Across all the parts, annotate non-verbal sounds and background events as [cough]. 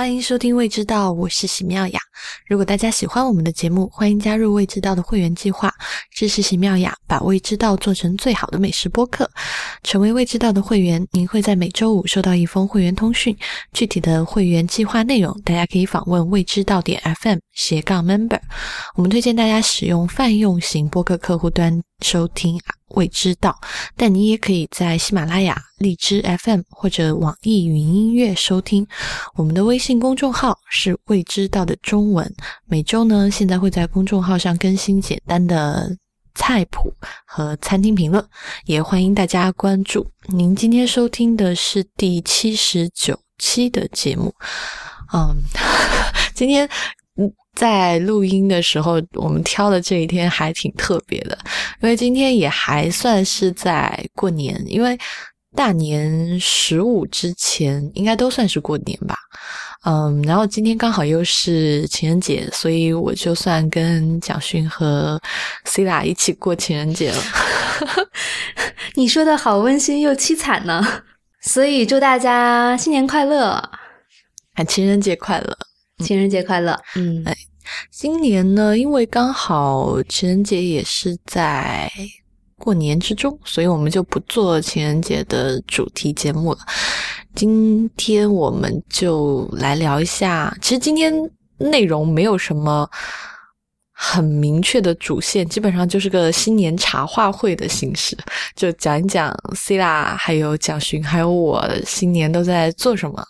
欢迎收听《未知道》，我是喜妙雅。如果大家喜欢我们的节目，欢迎加入《未知道》的会员计划，支持喜妙雅把《未知道》做成最好的美食播客。成为《未知道》的会员，您会在每周五收到一封会员通讯。具体的会员计划内容，大家可以访问未知道点 FM 斜杠 Member。我们推荐大家使用泛用型播客客户端收听。未知道，但你也可以在喜马拉雅、荔枝 FM 或者网易云音乐收听。我们的微信公众号是“未知道”的中文。每周呢，现在会在公众号上更新简单的菜谱和餐厅评论，也欢迎大家关注。您今天收听的是第七十九期的节目。嗯，[laughs] 今天。在录音的时候，我们挑的这一天还挺特别的，因为今天也还算是在过年，因为大年十五之前应该都算是过年吧。嗯，然后今天刚好又是情人节，所以我就算跟蒋勋和 C 拉一起过情人节了。[laughs] [laughs] 你说的好温馨又凄惨呢，所以祝大家新年快乐，啊，情人节快乐。情人节快乐！嗯，哎，今年呢，因为刚好情人节也是在过年之中，所以我们就不做情人节的主题节目了。今天我们就来聊一下，其实今天内容没有什么很明确的主线，基本上就是个新年茶话会的形式，就讲一讲 C 啦，还有蒋勋，还有我新年都在做什么。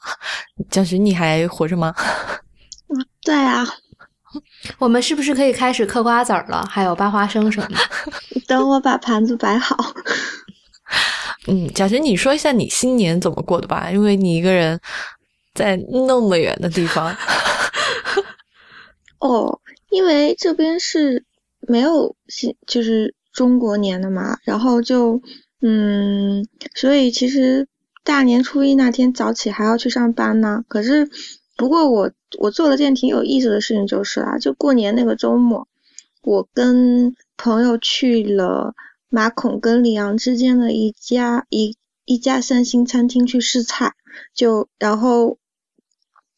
蒋勋，你还活着吗？[laughs] 对啊，我们是不是可以开始嗑瓜子儿了？还有扒花生什么的？[laughs] 等我把盘子摆好。[laughs] 嗯，蒋勋，你说一下你新年怎么过的吧？因为你一个人在那么远的地方。[laughs] 哦，因为这边是没有新，就是中国年的嘛，然后就嗯，所以其实大年初一那天早起还要去上班呢。可是。不过我我做了件挺有意思的事情，就是啊，就过年那个周末，我跟朋友去了马孔跟里昂之间的一家一一家三星餐厅去试菜，就然后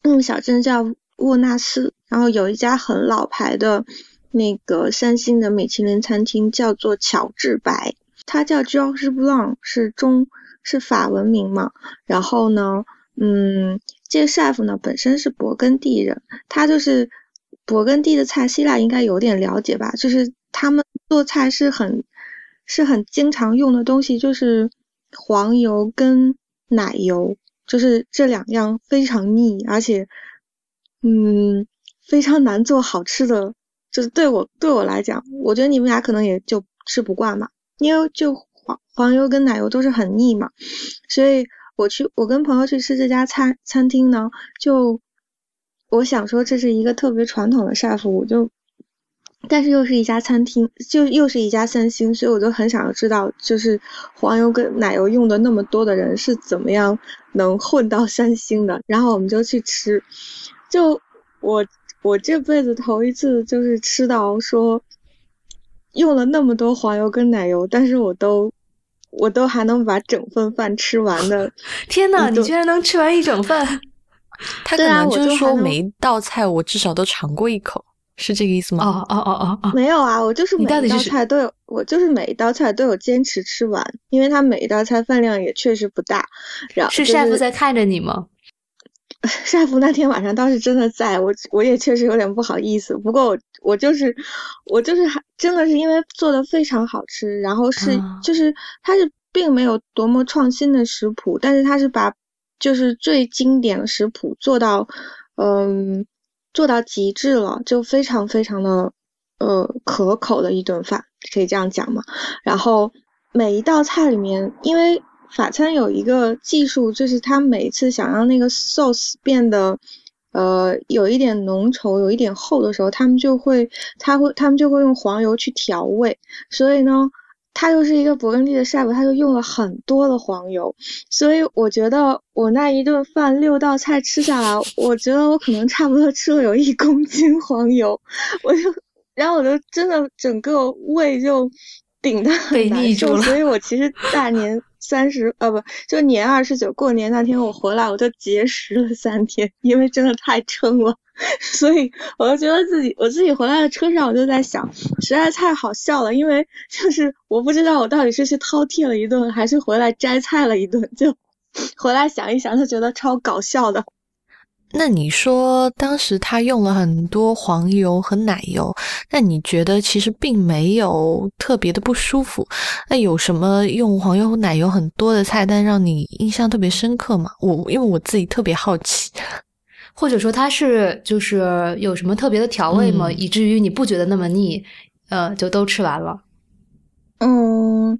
嗯小镇叫沃纳斯，然后有一家很老牌的那个三星的米其林餐厅叫做乔治白，它叫 George Blanc，是中是法文名嘛，然后呢，嗯。这个 chef 呢本身是勃艮第人，他就是勃艮第的菜，希腊应该有点了解吧？就是他们做菜是很是很经常用的东西，就是黄油跟奶油，就是这两样非常腻，而且嗯非常难做好吃的。就是对我对我来讲，我觉得你们俩可能也就吃不惯嘛，因为就黄黄油跟奶油都是很腻嘛，所以。我去，我跟朋友去吃这家餐餐厅呢，就我想说这是一个特别传统的 chef，我就，但是又是一家餐厅，就又是一家三星，所以我就很想要知道，就是黄油跟奶油用的那么多的人是怎么样能混到三星的。然后我们就去吃，就我我这辈子头一次就是吃到说用了那么多黄油跟奶油，但是我都。我都还能把整份饭吃完的，[laughs] 天呐，你居然能吃完一整份！[laughs] 他可能就是说每一道菜我至少都尝过一口，是这个意思吗？哦哦哦哦哦，没有啊，我就是每一道菜都有，我就是每一道菜都有坚持吃完，因为他每一道菜饭量也确实不大。然后是 chef 在看着你吗？[laughs] 晒夫那天晚上倒是真的在我，我也确实有点不好意思。不过我我就是我就是还真的是因为做的非常好吃，然后是就是它是并没有多么创新的食谱，但是它是把就是最经典的食谱做到嗯做到极致了，就非常非常的呃可口的一顿饭，可以这样讲嘛。然后每一道菜里面，因为法餐有一个技术，就是他每次想让那个 sauce 变得，呃，有一点浓稠，有一点厚的时候，他们就会，他会，他们就会用黄油去调味。所以呢，他又是一个勃艮第的 chef，他就用了很多的黄油。所以我觉得我那一顿饭六道菜吃下来，我觉得我可能差不多吃了有一公斤黄油。我就，然后我就真的整个胃就顶的很难受，所以我其实大年。三十呃不就年二十九过年那天我回来我就节食了三天，因为真的太撑了，[laughs] 所以我就觉得自己我自己回来的车上我就在想，实在太好笑了，因为就是我不知道我到底是去饕餮了一顿还是回来摘菜了一顿，就 [laughs] 回来想一想就觉得超搞笑的。那你说当时他用了很多黄油和奶油，那你觉得其实并没有特别的不舒服？那有什么用黄油和奶油很多的菜单让你印象特别深刻吗？我因为我自己特别好奇，或者说它是就是有什么特别的调味吗？以至于你不觉得那么腻，呃，就都吃完了。嗯，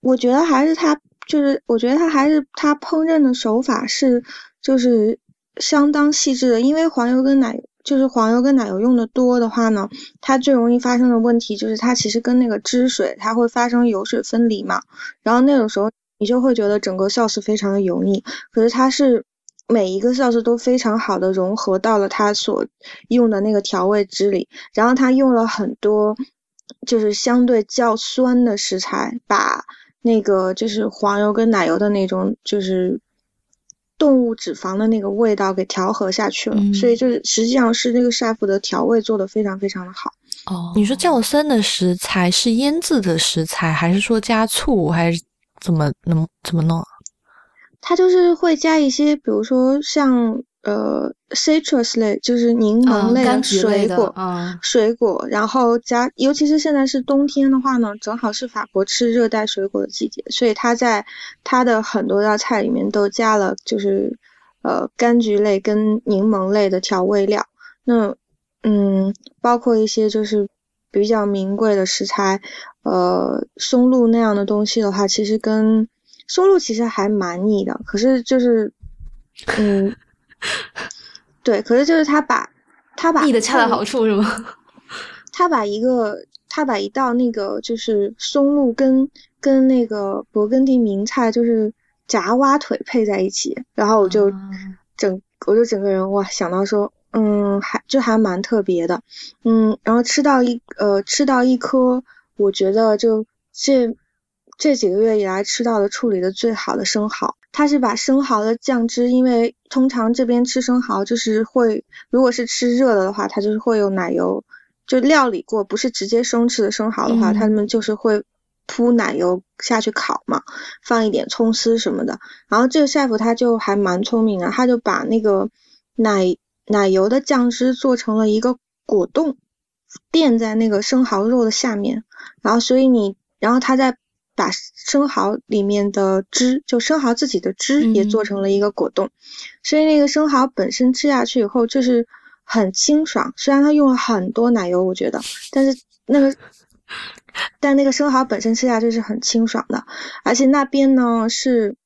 我觉得还是他，就是我觉得他还是他烹饪的手法是就是。相当细致的，因为黄油跟奶就是黄油跟奶油用的多的话呢，它最容易发生的问题就是它其实跟那个汁水它会发生油水分离嘛，然后那种时候你就会觉得整个 sauce 非常的油腻。可是它是每一个 sauce 都非常好的融合到了它所用的那个调味汁里，然后它用了很多就是相对较酸的食材，把那个就是黄油跟奶油的那种就是。动物脂肪的那个味道给调和下去了，所以就是实际上是那个 chef 的调味做的非常非常的好。哦，你说酵酸的食材是腌制的食材，还是说加醋，还是怎么能怎么弄？它就是会加一些，比如说像。呃，citrus 类就是柠檬类的水果，水果，然后加，尤其是现在是冬天的话呢，正好是法国吃热带水果的季节，所以它在它的很多道菜里面都加了就是呃柑橘类跟柠檬类的调味料。那嗯，包括一些就是比较名贵的食材，呃，松露那样的东西的话，其实跟松露其实还蛮腻的，可是就是嗯。对，可是就是他把，他把腻的恰到好处是吗？[laughs] 他把一个，他把一道那个就是松露跟跟那个勃艮第名菜就是炸蛙腿配在一起，然后我就整我就整个人哇想到说，嗯，还这还蛮特别的，嗯，然后吃到一呃吃到一颗，我觉得就这这几个月以来吃到的处理的最好的生蚝。他是把生蚝的酱汁，因为通常这边吃生蚝就是会，如果是吃热的的话，它就是会有奶油，就料理过，不是直接生吃的生蚝的话，他们就是会铺奶油下去烤嘛，放一点葱丝什么的。然后这个 chef 他就还蛮聪明的，他就把那个奶奶油的酱汁做成了一个果冻，垫在那个生蚝肉的下面，然后所以你，然后他在。把生蚝里面的汁，就生蚝自己的汁也做成了一个果冻，所以那个生蚝本身吃下去以后就是很清爽。虽然它用了很多奶油，我觉得，但是那个，但那个生蚝本身吃下去是很清爽的。而且那边呢是，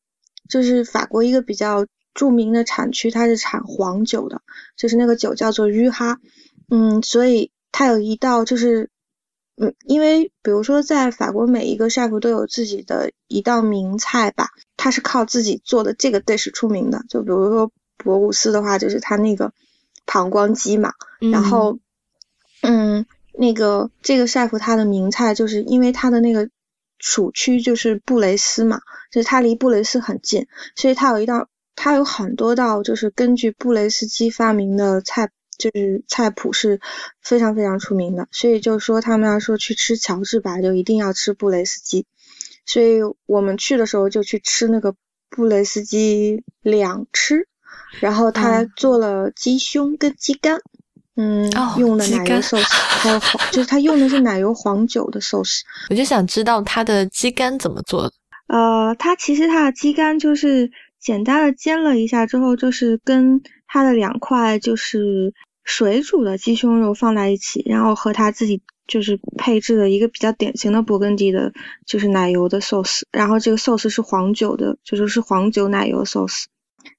就是法国一个比较著名的产区，它是产黄酒的，就是那个酒叫做鱼哈，嗯，所以它有一道就是。嗯，因为比如说在法国，每一个 chef 都有自己的一道名菜吧，他是靠自己做的这个 dish 出名的。就比如说博古斯的话，就是他那个膀胱鸡嘛。然后，嗯，那个这个 chef 他的名菜就是因为他的那个属区就是布雷斯嘛，就是他离布雷斯很近，所以他有一道，他有很多道就是根据布雷斯鸡发明的菜。就是菜谱是非常非常出名的，所以就说他们要说去吃乔治吧，就一定要吃布雷斯基。所以我们去的时候就去吃那个布雷斯基两吃，然后他做了鸡胸跟鸡肝，嗯，用的奶油 sauce，还有黄，就是他用的是奶油黄酒的 sauce。我就想知道他的鸡肝怎么做的。呃，他其实他的鸡肝就是简单的煎了一下之后，就是跟他的两块就是。水煮的鸡胸肉放在一起，然后和他自己就是配置的一个比较典型的勃艮第的，就是奶油的 sauce，然后这个 sauce 是黄酒的，就是是黄酒奶油 sauce。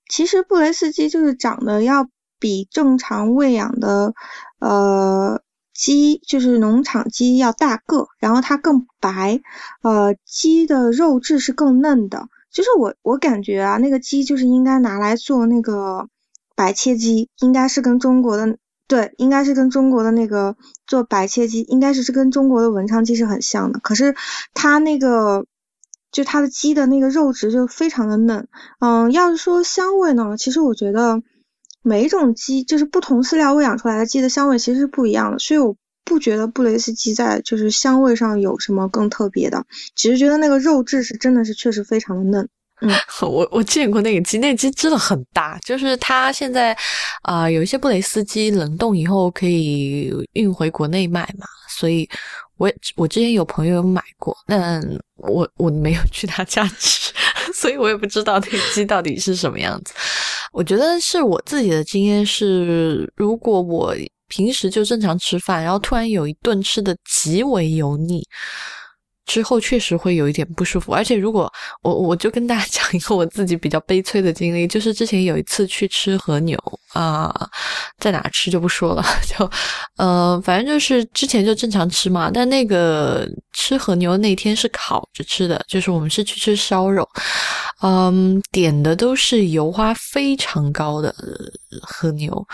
其实布雷斯鸡就是长得要比正常喂养的呃鸡，就是农场鸡要大个，然后它更白，呃鸡的肉质是更嫩的，就是我我感觉啊，那个鸡就是应该拿来做那个。白切鸡应该是跟中国的对，应该是跟中国的那个做白切鸡，应该是是跟中国的文昌鸡是很像的。可是它那个就它的鸡的那个肉质就非常的嫩。嗯，要是说香味呢，其实我觉得每一种鸡就是不同饲料喂养出来的鸡的香味其实是不一样的，所以我不觉得布雷斯鸡在就是香味上有什么更特别的，只是觉得那个肉质是真的是确实非常的嫩。[laughs] 我 [laughs] 我见过那个鸡，那鸡真的很大，就是它现在啊有一些布雷斯鸡冷冻以后可以运回国内卖嘛，所以我我之前有朋友有买过，但我我没有去他家吃，[laughs] 所以我也不知道那个鸡到底是什么样子。我觉得是我自己的经验是，如果我平时就正常吃饭，然后突然有一顿吃的极为油腻。之后确实会有一点不舒服，而且如果我我就跟大家讲一个我自己比较悲催的经历，就是之前有一次去吃和牛啊，在哪吃就不说了，[laughs] 就呃，反正就是之前就正常吃嘛，但那个吃和牛那天是烤着吃的，就是我们是去吃烧肉，嗯，点的都是油花非常高的和牛，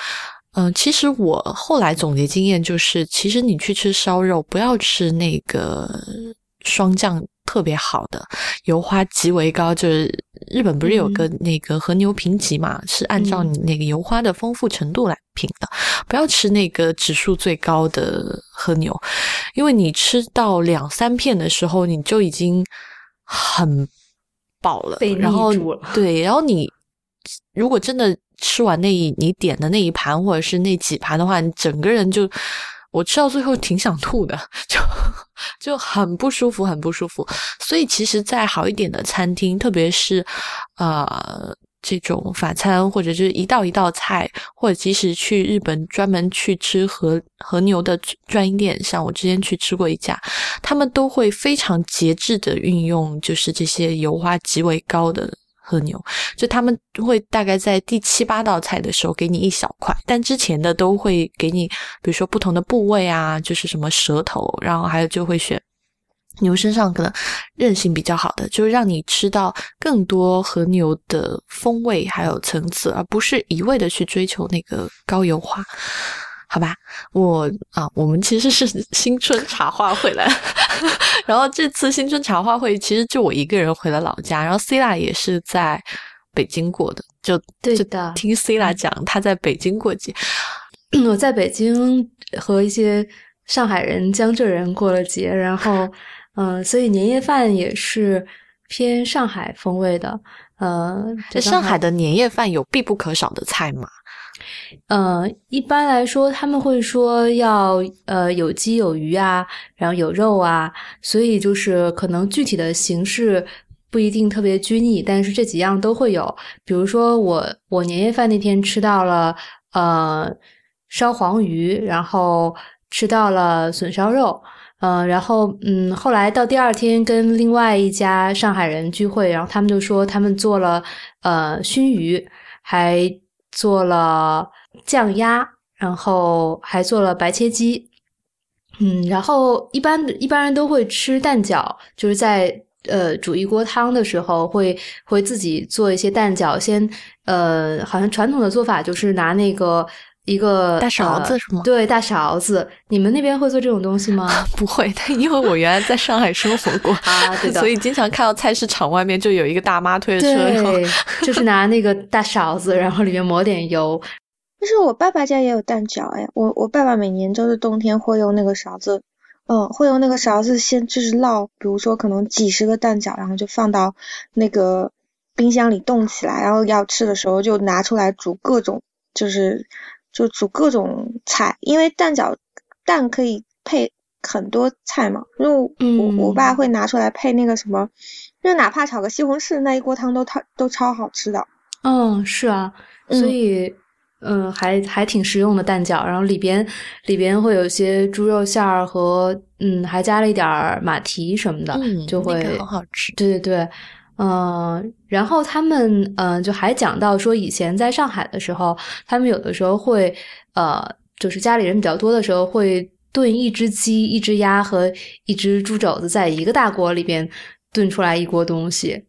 嗯，其实我后来总结经验就是，其实你去吃烧肉不要吃那个。霜降特别好的，油花极为高，就是日本不是有个那个和牛评级嘛，是按照你那个油花的丰富程度来评的。不要吃那个指数最高的和牛，因为你吃到两三片的时候，你就已经很饱了。然后对，然后你如果真的吃完那一你点的那一盘或者是那几盘的话，你整个人就。我吃到最后挺想吐的，就就很不舒服，很不舒服。所以其实，在好一点的餐厅，特别是呃这种法餐，或者就是一道一道菜，或者即使去日本专门去吃和和牛的专营店，像我之前去吃过一家，他们都会非常节制的运用，就是这些油花极为高的。和牛，就他们会大概在第七八道菜的时候给你一小块，但之前的都会给你，比如说不同的部位啊，就是什么舌头，然后还有就会选牛身上可能韧性比较好的，就是让你吃到更多和牛的风味还有层次，而不是一味的去追求那个高油花。好吧，我啊，我们其实是新春茶话会来，[laughs] 然后这次新春茶话会其实就我一个人回了老家，然后 C 拉也是在北京过的，就对的，听 C 拉讲他在北京过节，我在北京和一些上海人、江浙人过了节，然后嗯，所以年夜饭也是偏上海风味的，呃，上海的年夜饭有必不可少的菜吗？呃，一般来说他们会说要呃有鸡有鱼啊，然后有肉啊，所以就是可能具体的形式不一定特别拘泥，但是这几样都会有。比如说我我年夜饭那天吃到了呃烧黄鱼，然后吃到了笋烧肉，嗯，然后嗯后来到第二天跟另外一家上海人聚会，然后他们就说他们做了呃熏鱼，还。做了酱鸭，然后还做了白切鸡，嗯，然后一般一般人都会吃蛋饺，就是在呃煮一锅汤的时候，会会自己做一些蛋饺，先呃，好像传统的做法就是拿那个。一个大勺子是吗？对，大勺子。你们那边会做这种东西吗？[laughs] 不会，但因为我原来在上海生活过啊，对的，[laughs] 所以经常看到菜市场外面就有一个大妈推着车，对，[laughs] 就是拿那个大勺子，然后里面抹点油。但是我爸爸家也有蛋饺哎，我我爸爸每年都是冬天会用那个勺子，嗯，会用那个勺子先就是烙，比如说可能几十个蛋饺，然后就放到那个冰箱里冻起来，然后要吃的时候就拿出来煮各种就是。就煮各种菜，因为蛋饺蛋可以配很多菜嘛。因为我我爸会拿出来配那个什么，就哪怕炒个西红柿，那一锅汤都超都超好吃的。嗯，是啊，所以嗯，还还挺实用的蛋饺。然后里边里边会有一些猪肉馅儿和嗯，还加了一点马蹄什么的，就会很好吃。对对对。嗯，然后他们嗯，就还讲到说，以前在上海的时候，他们有的时候会呃，就是家里人比较多的时候，会炖一只鸡、一只鸭和一只猪肘子在一个大锅里边炖出来一锅东西，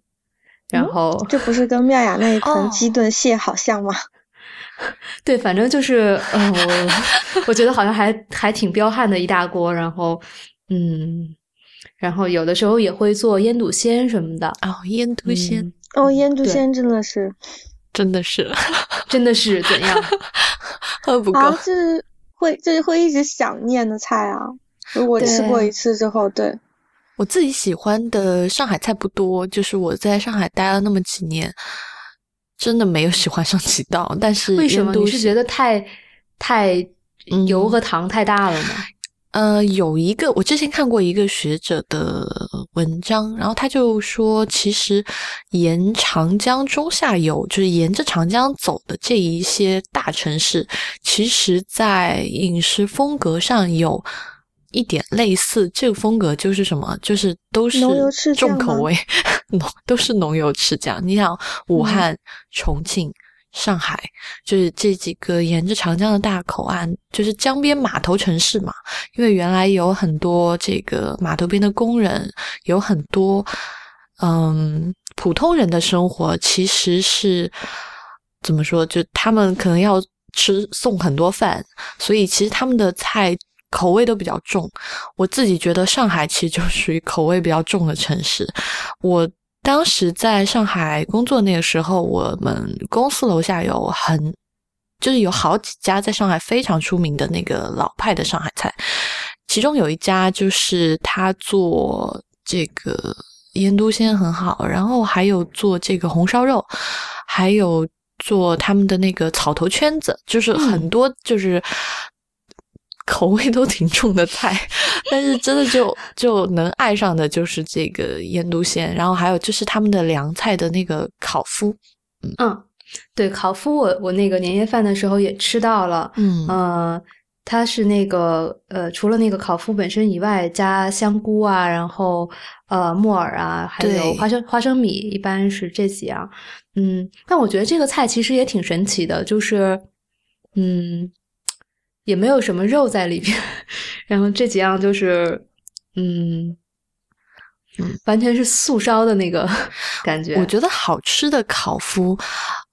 然后这不是跟妙雅那一 [laughs] 盆鸡炖蟹好像吗？[laughs] 对，反正就是嗯，我 [laughs] 我觉得好像还还挺彪悍的一大锅，然后嗯。然后有的时候也会做腌笃鲜什么的。哦，腌笃鲜，嗯哦，腌笃对鲜真的是 [laughs] 真的是真的是怎样？[laughs] 喝不够。啊，这是会就是会一直想念的菜啊。如果吃过一次之后，对，我自己喜欢的上海菜不多，就是我在上海待了那么几年，真的没有喜欢上几道。但是为什么？你是觉得太太嗯油和糖太大了吗？呃，有一个我之前看过一个学者的文章，然后他就说，其实沿长江中下游，就是沿着长江走的这一些大城市，其实在饮食风格上有一点类似。这个风格就是什么？就是都是重口味，[laughs] 浓都是浓油赤酱。你想，武嗯汉、重庆。上海就是这几个沿着长江的大口岸，就是江边码头城市嘛。因为原来有很多这个码头边的工人，有很多嗯普通人的生活其实是怎么说？就他们可能要吃送很多饭，所以其实他们的菜口味都比较重。我自己觉得上海其实就属于口味比较重的城市。我当时在上海工作那个时候，我们公司楼下有很就是有好几家在上海非常出名的那个老派的上海菜，其中有一家就是他做这个腌都鲜很好，然后还有做这个红烧肉，还有做他们的那个草头圈子，就是很多就是。口味都挺重的菜，[laughs] 但是真的就就能爱上的就是这个腌笃鲜，然后还有就是他们的凉菜的那个烤麸，嗯，对，烤麸我我那个年夜饭的时候也吃到了，嗯。呃，它是那个呃，除了那个烤麸本身以外，加香菇啊，然后呃木耳啊，还有花生花生米，一般是这几样。嗯，但我觉得这个菜其实也挺神奇的，就是嗯，也没有什么肉在里边，[laughs] 然后这几样就是嗯。嗯，完全是素烧的那个 [laughs] 感觉。我觉得好吃的烤麸，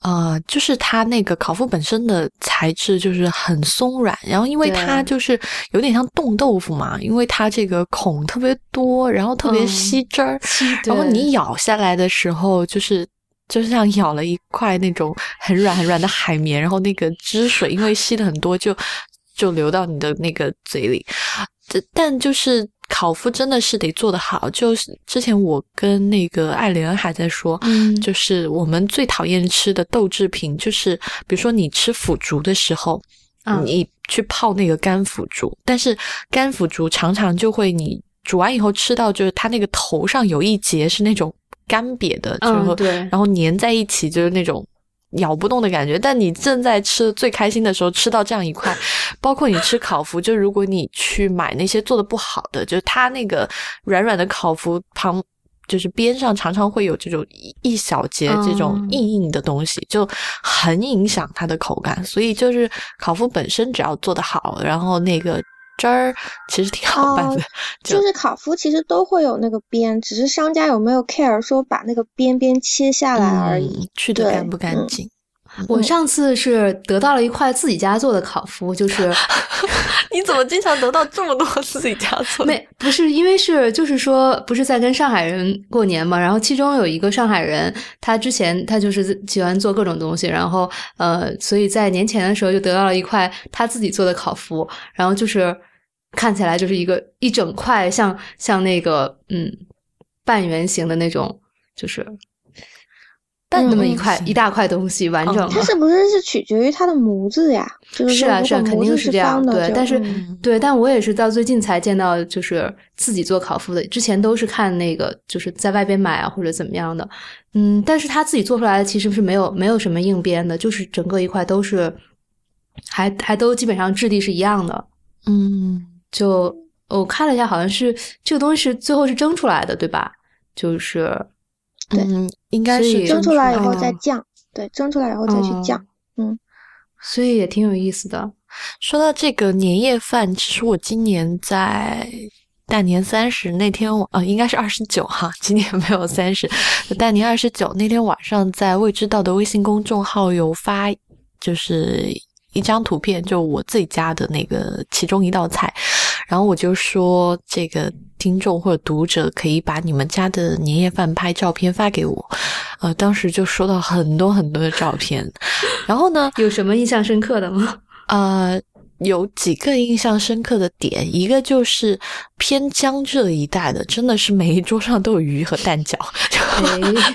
呃，就是它那个烤麸本身的材质就是很松软，然后因为它就是有点像冻豆腐嘛，因为它这个孔特别多，然后特别嗯吸汁儿，吸然后你咬下来的时候就是。就像咬了一块那种很软很软的海绵，然后那个汁水因为吸的很多就就流到你的那个嘴里。这但就是烤麸真的是得做得好。就是之前我跟那个艾莲还在说，嗯就是我们最讨厌吃的豆制品，就是比如说你吃腐竹的时候，嗯你去泡那个干腐竹，但是干腐竹常常就会你煮完以后吃到，就是它那个头上有一节是那种干瘪的，嗯对然后粘在一起，就是那种。咬不动的感觉，但你正在吃的最开心的时候吃到这样一块，[laughs] 包括你吃烤麸，就如果你去买那些做的不好的，就是它那个软软的烤麸旁，就是边上常常会有这种一一小节这种嗯硬硬的东西，就很影响它的口感。所以就是烤麸本身只要做得好，然后那个汁儿其实挺好办的，哦就是烤麸其实都会有那个边，只是商家有没有 care 说把那个边边切下来而已。嗯去的干不干嗯净。我上次是得到了一块自己家做的烤麸，就是 [laughs] [laughs] 你怎么经常得到这么多自己家做的？没不是因为是就是说不是在跟上海人过年嘛，然后其中有一个上海人，他之前他就是喜欢做各种东西，然后呃，所以在年前的时候就得到了一块他自己做的烤麸，然后就是看起来就是一个一整块像像那个嗯半圆形的那种，就是半那么一块一大块东西完整。它是不是是取决于它的模子呀？就是是啊，是啊，肯定是这样。对，但是、嗯对，但我也是到最近才见到，就是自己做烤麸的。之前都是看那个，就是在外边买啊，或者怎么样的。嗯，但是他自己做出来的其实是没有没有什么硬边的，就是整个一块都是，还还都基本上质地是一样的。嗯，就我看了一下，好像是这个东西是最后是蒸出来的，对吧？就是对嗯，应该是蒸出来以后哦再酱，对，蒸出来以后再去哦酱。所以也挺有意思的。说到这个年夜饭，其实我今年在大年三十那天晚，呃，应该是二十九哈，今年没有三十。大年二十九那天晚上，在未知道的微信公众号有发，就是一张图片，就我自己家的那个其中一道菜。然后我就说这个听众或者读者可以把你们家的年夜饭拍照片发给我，呃，当时就收到很多很多的照片，然后呢，有什么印象深刻的吗？[laughs] 呃，有几个印象深刻的点，一个就是偏江浙一带的，真的是每一桌上都有鱼和蛋饺，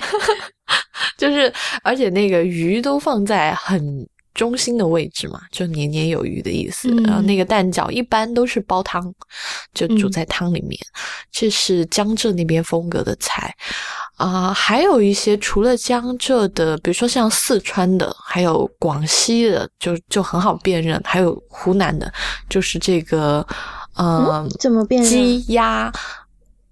[laughs] 就是而且那个鱼都放在很。中心的位置嘛，就年年有余的意思。然后那个蛋饺一般都是煲汤，就煮在汤里面。这是江浙那边风格的菜啊，还有一些除了江浙的，比如说像四川的，还有广西的，就就很好辨认。还有湖南的，就是这个呃，怎么辨认？鸡鸭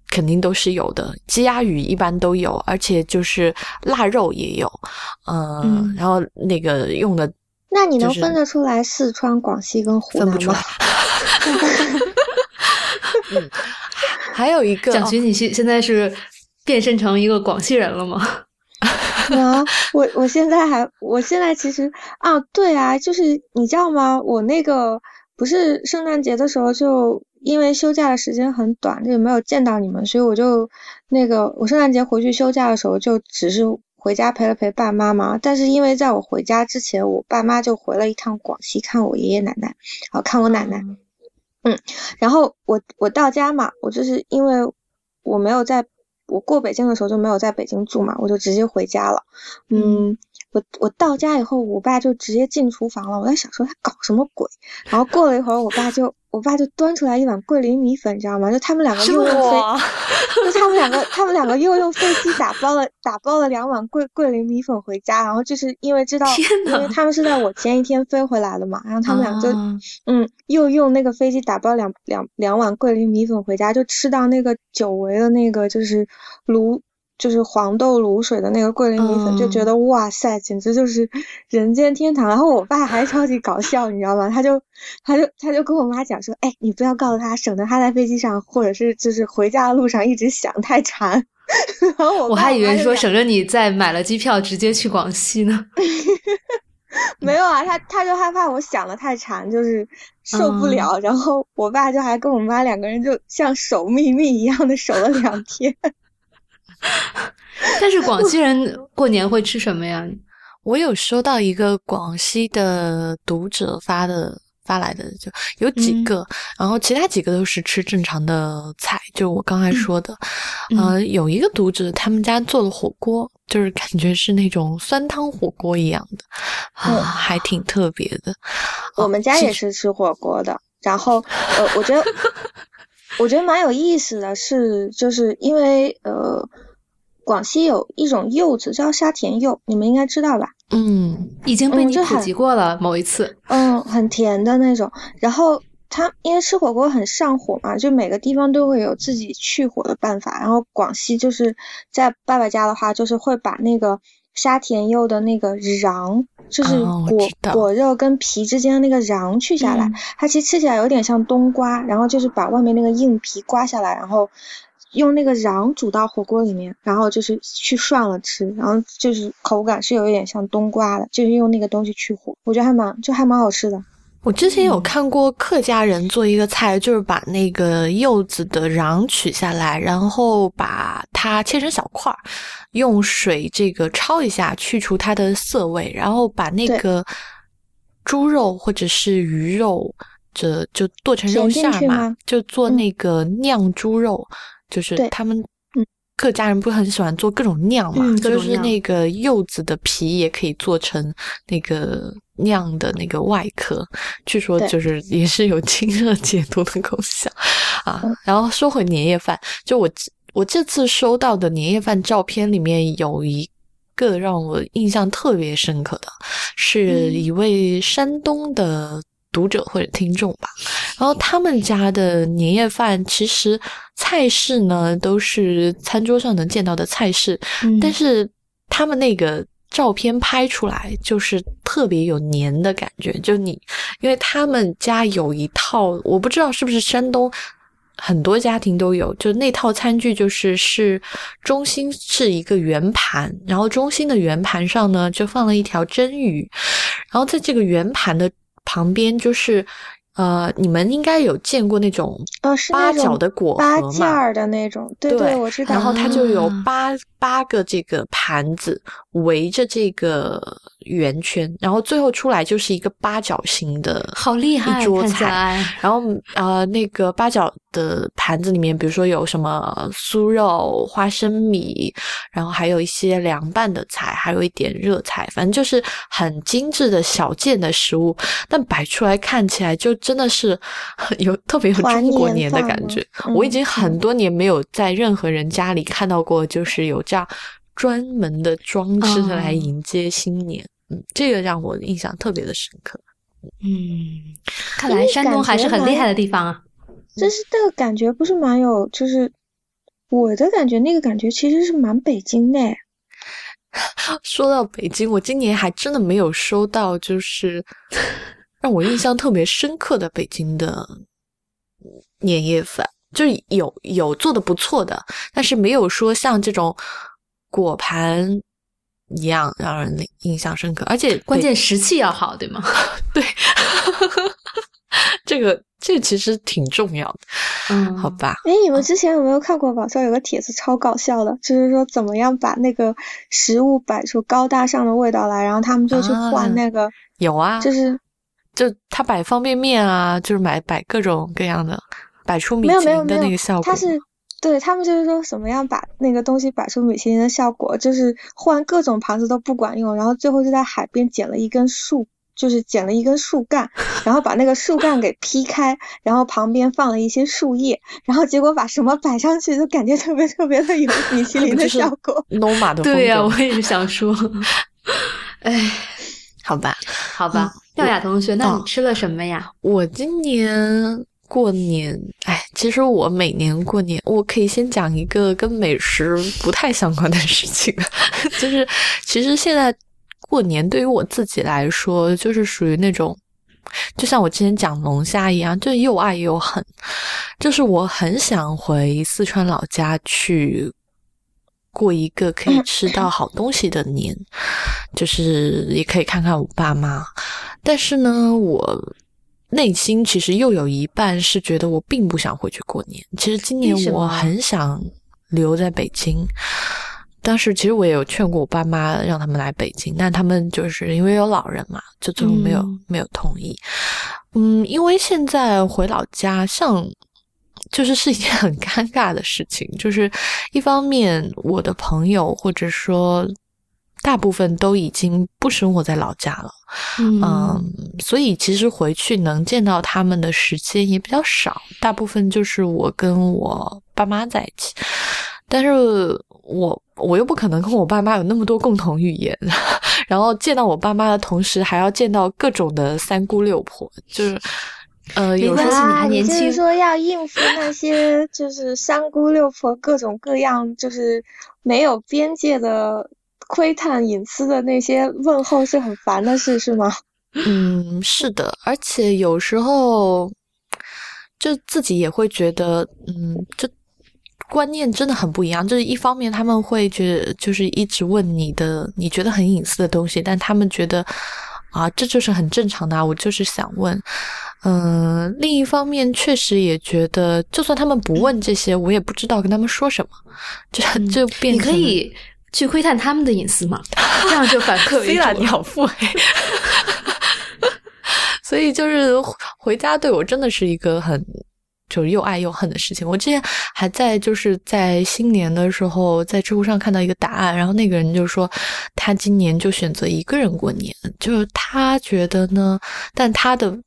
肯定都是有的，鸡鸭鱼一般都有，而且就是腊肉也有。嗯，然后那个用的。那你能分得出来四川、广西跟湖南吗？[laughs] 嗯，还有一个蒋勋，你现现在是变身成一个广西人了吗？[laughs] 啊，我我现在还，我现在其实啊，对啊，就是你知道吗？我那个不是圣诞节的时候，就因为休假的时间很短，就没有见到你们，所以我就那个我圣诞节回去休假的时候，就只是。回家陪了陪爸妈嘛，但是因为在我回家之前，我爸妈就回了一趟广西看我爷爷奶奶，好看我奶奶，嗯，然后我我到家嘛，我就是因为我没有在，我过北京的时候就没有在北京住嘛，我就直接回家了，嗯。我我到家以后，我爸就直接进厨房了。我在想说他搞什么鬼，然后过了一会儿，我爸就我爸就端出来一碗桂林米粉，你知道吗？就他们两个又用飞，就他们两个 [laughs] 他们两个又用飞机打包了打包了两碗桂桂林米粉回家，然后就是因为知道，因为他们是在我前一天飞回来的嘛，然后他们俩就嗯又用那个飞机打包两两两碗桂林米粉回家，就吃到那个久违的那个就是卤。就是黄豆卤水的那个桂林米粉，就觉得哇塞，简直就是人间天堂。然后我爸还超级搞笑，你知道吗？他就他就他就跟我妈讲说，哎，你不要告诉他，省得他在飞机上或者是就是回家的路上一直想太馋。[laughs] 然后我我还以为说省着你再买了机票直接去广西呢。[laughs] 没有啊，他他就害怕我想的太馋，就是受不了。然后我爸就还跟我妈两个人就像守秘密一样的守了两天。[laughs] 但是广西人过年会吃什么呀？我有收到一个广西的读者发的发来的，就有几个，然后其他几个都是吃正常的菜，就我刚才说的。呃，有一个读者他们家做的火锅，就是感觉是那种酸汤火锅一样的，啊，还挺特别的。我们家也是吃火锅的，然后呃，我觉得 [laughs] 我觉得蛮有意思的是，就是因为呃。广西有一种柚子叫沙田柚，你们应该知道吧？嗯，已经被你普及过了某一次。嗯，很甜的那种。然后它因为吃火锅很上火嘛，就每个地方都会有自己去火的办法。然后广西就是在爸爸家的话，就是会把那个沙田柚的那个瓤，就是果果肉跟皮之间的那个瓤去下来。它其实吃起来有点像冬瓜，然后就是把外面那个硬皮刮下来，然后。用那个瓤煮到火锅里面，然后就是去涮了吃，然后就是口感是有一点像冬瓜的，就是用那个东西去火，我觉得还蛮就还蛮好吃的。我之前有看过客家人做一个菜，就是把那个柚子的瓤取下来，然后把它切成小块儿，用水这个焯一下，去除它的涩味，然后把那个猪肉或者是鱼肉，这就剁成肉馅嘛，就做那个酿猪肉。就是他们客家人不是很喜欢做各种酿嘛，就是那个柚子的皮也可以做成那个酿的那个外壳，据说就是也是有清热解毒的功效啊。然后说回年夜饭，就我我这次收到的年夜饭照片里面有一个让我印象特别深刻的，是一位山东的。读者或者听众吧，然后他们家的年夜饭其实菜式呢都是餐桌上能见到的菜式，但是他们那个照片拍出来就是特别有年的感觉。就你，因为他们家有一套，我不知道是不是山东很多家庭都有，就那套餐具就是是中心是一个圆盘，然后中心的圆盘上呢就放了一条蒸鱼，然后在这个圆盘的。旁边就是，呃，你们应该有见过那种哦，是八角的果八核嘛？件儿的那种，对对我知道。然后它就有啊八八个这个盘子围着这个圆圈，然后最后出来就是一个八角形的，好厉害，一桌菜。然后呃，那个八角的盘子里面，比如说有什么酥肉、花生米，然后还有一些凉拌的菜，还有一点热菜，反正就是很精致的小件的食物，但摆出来看起来就真的是有特别有中国年的感觉。嗯我已经很多年没有在任何人家里看到过，就是有这样专门的装置哦来迎接新年。嗯，这个让我印象特别的深刻。嗯，看来山东还是很厉害的地方啊。就是这个感觉不是蛮有，就是我的感觉，那个感觉其实是蛮北京的。[laughs] 说到北京，我今年还真的没有收到，就是 [laughs] 让我印象特别深刻的北京的年夜饭，就是有有做的不错的，但是没有说像这种果盘一样让人印象深刻，而且关键食气要好，对吗？[laughs] 对，这个这个其实挺重要的，嗯，好吧？哎，你们之前有没有看过网上有个帖子超搞笑的，就是说怎么样把那个食物摆出高大上的味道来，然后他们就去啊换那个，有啊，就是就他摆方便面啊，就是买摆各种各样的，摆出米没有其林的没有没有那个效果。他是对他们就是说怎么样把那个东西摆出米其林的效果，就是换各种盘子都不管用，然后最后就在海边捡了一根树，就是捡了一根树干，然后把那个树干给劈开，然后旁边放了一些树叶，然后结果把什么摆上去，就感觉特别特别的有米其林的效果。Noma 的风格，对呀、我也是想说，[laughs] 哎，好吧。好吧，嗯耀雅同学，那哦你吃了什么呀？我今年过年，哎，其实我每年过年，我可以先讲一个跟美食不太相关的事情，[laughs] 就是其实现在过年对于我自己来说，就是属于那种。就像我之前讲龙虾一样，就又爱又恨。就是我很想回四川老家去过一个可以吃到好东西的年，就是也可以看看我爸妈。但是呢，我内心其实又有一半是觉得我并不想回去过年。其实今年我很想留在北京。当时其实我也有劝过我爸妈让他们来北京，但他们就是因为有老人嘛，就最后没有、嗯没有同意。嗯，因为现在回老家，像就是是一件很尴尬的事情，就是一方面我的朋友或者说大部分都已经不生活在老家了，嗯，所以其实回去能见到他们的时间也比较少，大部分就是我跟我爸妈在一起，但是我我又不可能跟我爸妈有那么多共同语言，[laughs] 然后见到我爸妈的同时还要见到各种的三姑六婆，就是呃，没有时候关系你还啊，年轻就是说要应付那些就是三姑六婆各种各样，就是没有边界的窥探隐私的那些问候是很烦的事，是吗？嗯，是的，而且有时候就自己也会觉得，嗯，就观念真的很不一样。就是一方面他们会觉得，就是一直问你的你觉得很隐私的东西，但他们觉得啊，这就是很正常的啊，我就是想问。嗯，另一方面确实也觉得，就算他们不问这些，我也不知道跟他们说什么，就就变嗯你成可以去窥探他们的隐私嘛，这样就反客为 [laughs] 主你好腹黑，[laughs] 所以就是回家对我真的是一个很就是又爱又恨的事情。我之前还在就是在新年的时候在知乎上看到一个答案，然后那个人就说他今年就选择一个人过年，就是他觉得呢，但他的。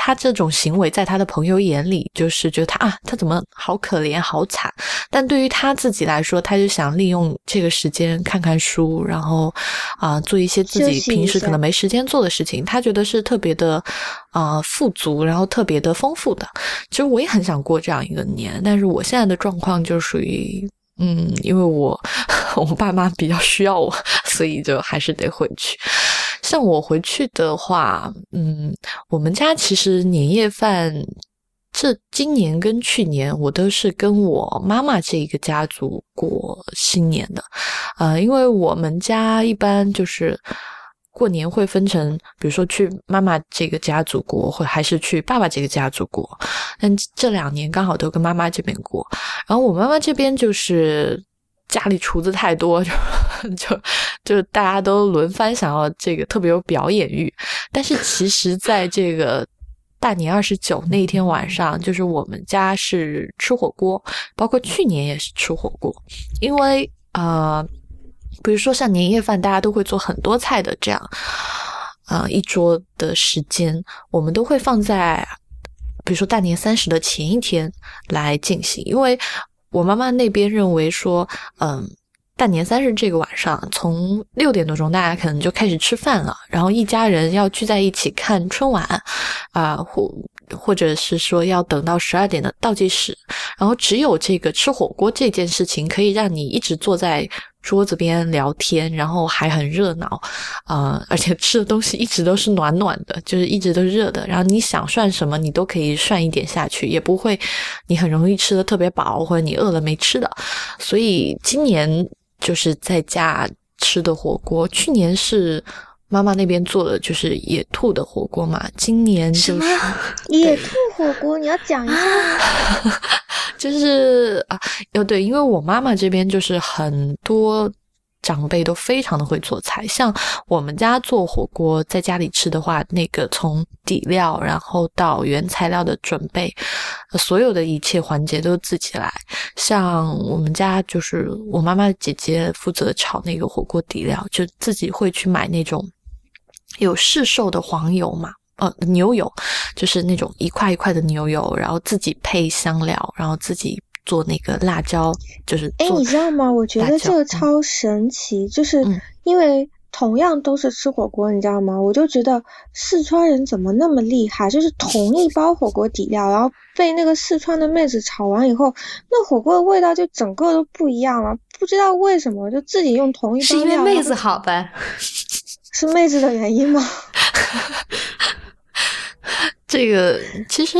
他这种行为在他的朋友眼里，就是觉得他啊，他怎么好可怜、好惨。但对于他自己来说，他就想利用这个时间看看书，然后啊、做一些自己平时可能没时间做的事情。他觉得是特别的啊、富足，然后特别的丰富的。其实我也很想过这样一个年，但是我现在的状况就属于。嗯，因为我 [laughs] 我爸妈比较需要我，所以就还是得回去。像我回去的话，嗯，我们家其实年夜饭，这今年跟去年我都是跟我妈妈这一个家族过新年的，呃，因为我们家一般就是过年会分成，比如说去妈妈这个家族过，或还是去爸爸这个家族过。但这两年刚好都跟妈妈这边过，然后我妈妈这边就是家里厨子太多，就 [laughs] 就就是大家都轮番想要这个特别有表演欲。但是其实在这个大年二十九那一天晚上，就是我们家是吃火锅，包括去年也是吃火锅，因为呃。比如说像年夜饭，大家都会做很多菜的这样，呃，一桌的时间，我们都会放在，比如说大年三十的前一天来进行，因为我妈妈那边认为说，嗯，大年三十这个晚上，从六点多钟大家可能就开始吃饭了，然后一家人要聚在一起看春晚，啊，或或者是说要等到十二点的倒计时，然后只有这个吃火锅这件事情可以让你一直坐在。桌子边聊天，然后还很热闹，啊，而且吃的东西一直都是暖暖的，就是一直都热的。然后你想涮什么，你都可以涮一点下去，也不会你很容易吃的特别饱，或者你饿了没吃的。所以今年就是在家吃的火锅，去年是妈妈那边做的，就是野兔的火锅嘛。今年就是 [laughs] 野兔火锅，你要讲一下。[laughs] 就是啊，哦对，因为我妈妈这边就是很多长辈都非常的会做菜，像我们家做火锅在家里吃的话，那个从底料然后到原材料的准备，所有的一切环节都自己来。像我们家就是我妈妈姐姐负责炒那个火锅底料，就自己会去买那种有市售的黄油嘛。呃，牛油就是那种一块一块的牛油，然后自己配香料，然后自己做那个辣椒，就是哎，你知道吗？我觉得这个超神奇，就是因为同样都是吃火锅，你知道吗？我就觉得四川人怎么那么厉害，就是同一包火锅底料，然后被那个四川的妹子炒完以后，那火锅的味道就整个都不一样了。不知道为什么，就自己用同一包是因为妹子好呗？[laughs] 是妹子的原因吗？[laughs] 这个其实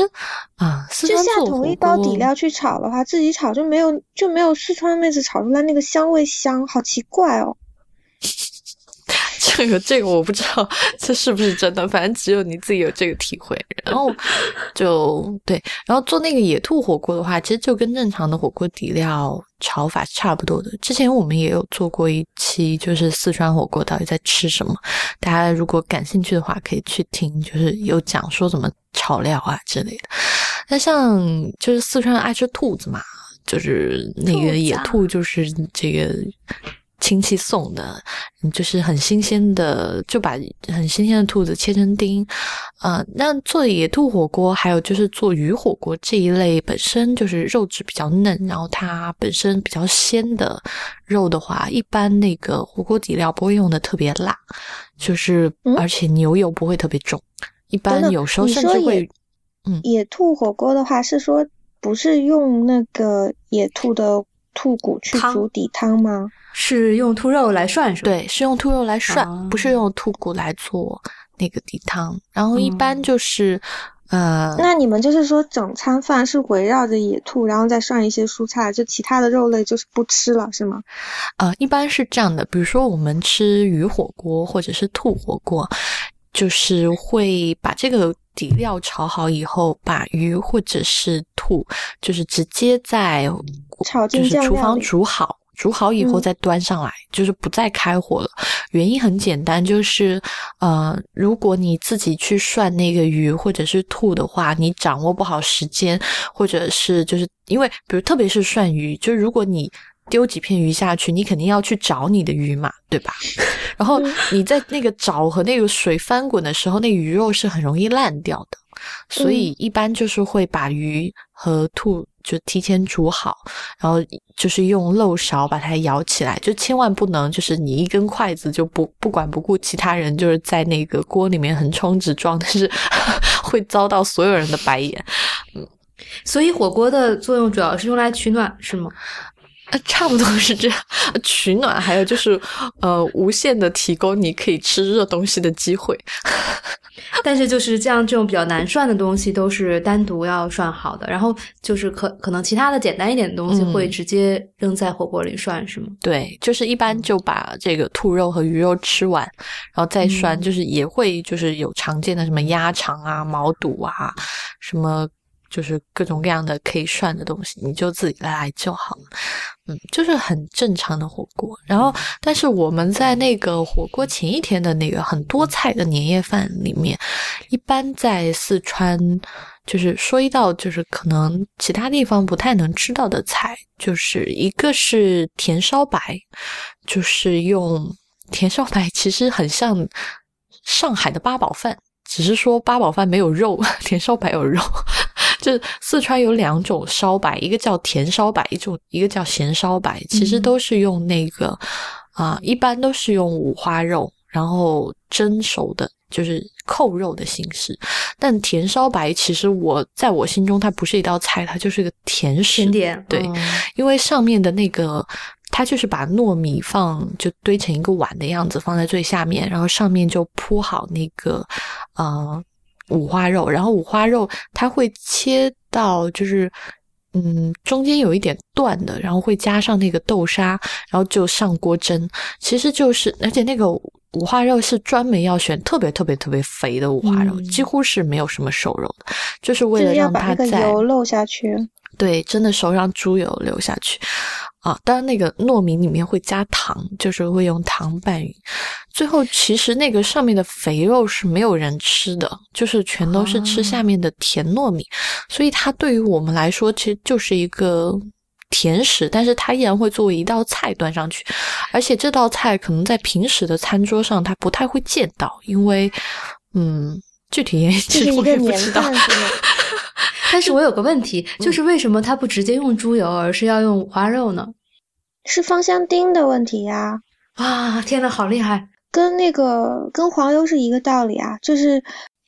啊，就下同一包底料去炒的话，自己炒就没有就没有四川妹子炒出来那个香味香，好奇怪哦。这个这个我不知道这是不是真的，反正只有你自己有这个体会。然后就对，然后做那个野兔火锅的话，其实就跟正常的火锅底料炒法是差不多的。之前我们也有做过一期，就是四川火锅到底在吃什么，大家如果感兴趣的话可以去听，就是有讲说怎么炒料啊之类的。那像就是四川爱吃兔子嘛，就是那个野兔，就是这个。亲戚送的，就是很新鲜的，就把很新鲜的兔子切成丁。呃，那做野兔火锅，还有就是做鱼火锅这一类，本身就是肉质比较嫩，然后它本身比较鲜的肉的话，一般那个火锅底料不会用的特别辣，就是而且牛油不会特别重，一般有时候甚至会，嗯，野兔火锅的话是说不是用那个野兔的兔骨去煮底汤吗？是用兔肉来涮是吧？对，是用兔肉来涮，不是用兔骨来做那个底汤。然后一般就是，呃，那你们就是说整餐饭是围绕着野兔，然后再涮一些蔬菜，就其他的肉类就是不吃了，是吗？呃，一般是这样的。比如说我们吃鱼火锅或者是兔火锅，就是会把这个底料炒好以后，把鱼或者是兔，就是直接在炒就是厨房煮好。煮好以后再端上来，就是不再开火了。原因很简单，就是呃，如果你自己去涮那个鱼或者是兔的话，你掌握不好时间，或者是就是因为，比如特别是涮鱼，就是如果你丢几片鱼下去，你肯定要去找你的鱼嘛，对吧？[laughs] 然后你在那个找和那个水翻滚的时候，那鱼肉是很容易烂掉的，所以一般就是会把鱼和兔。就提前煮好，然后就是用漏勺把它舀起来，就千万不能就是你一根筷子就不不管不顾其他人，就是在那个锅里面横冲直撞，但是 [laughs] 会遭到所有人的白眼。嗯，所以火锅的作用主要是用来取暖，是吗？呃，差不多是这样，取暖，还有就是呃，无限的提供你可以吃热东西的机会。但是就是这样，这种比较难涮的东西都是单独要涮好的，然后就是可可能其他的简单一点的东西会直接扔在火锅里涮，是吗？对，就是一般就把这个兔肉和鱼肉吃完，然后再涮，就是也会就是有常见的什么鸭肠啊、毛肚啊，什么。就是各种各样的可以涮的东西，你就自己来就好了。嗯，就是很正常的火锅。然后，但是我们在那个火锅前一天的那个很多菜的年夜饭里面，一般在四川，就是说一道就是可能其他地方不太能吃到的菜，就是一个是甜烧白，就是用甜烧白，其实很像上海的八宝饭，只是说八宝饭没有肉，[laughs] 甜烧白有肉。就四川有两种烧白，一个叫甜烧白，一种一个叫咸烧白，其实都是用那个啊，一般都是用五花肉，然后蒸熟的，就是扣肉的形式。但甜烧白其实我在我心中它不是一道菜，它就是个甜食。甜点对，因为上面的那个，它就是把糯米放就堆成一个碗的样子放在最下面，然后上面就铺好那个呃。五花肉，然后五花肉它会切到就是，嗯，中间有一点断的，然后会加上那个豆沙，然后就上锅蒸。其实就是，而且那个五花肉是专门要选特别特别特别肥的五花肉，几乎是没有什么瘦肉的，就是为了让它在油漏下去。对，真的手让猪油流下去。啊，当然那个糯米里面会加糖，就是会用糖拌匀。最后其实那个上面的肥肉是没有人吃的，就是全都是吃下面的甜糯米。所以它对于我们来说，其实就是一个甜食，但是它依然会作为一道菜端上去。而且这道菜可能在平时的餐桌上它不太会见到，因为嗯，具体原因其实我也不知道。[laughs] 但是我有个问题，就是为什么他不直接用猪油，而是要用五花肉呢？是芳香丁的问题呀！啊，天呐，好厉害！跟那个跟黄油是一个道理啊，就是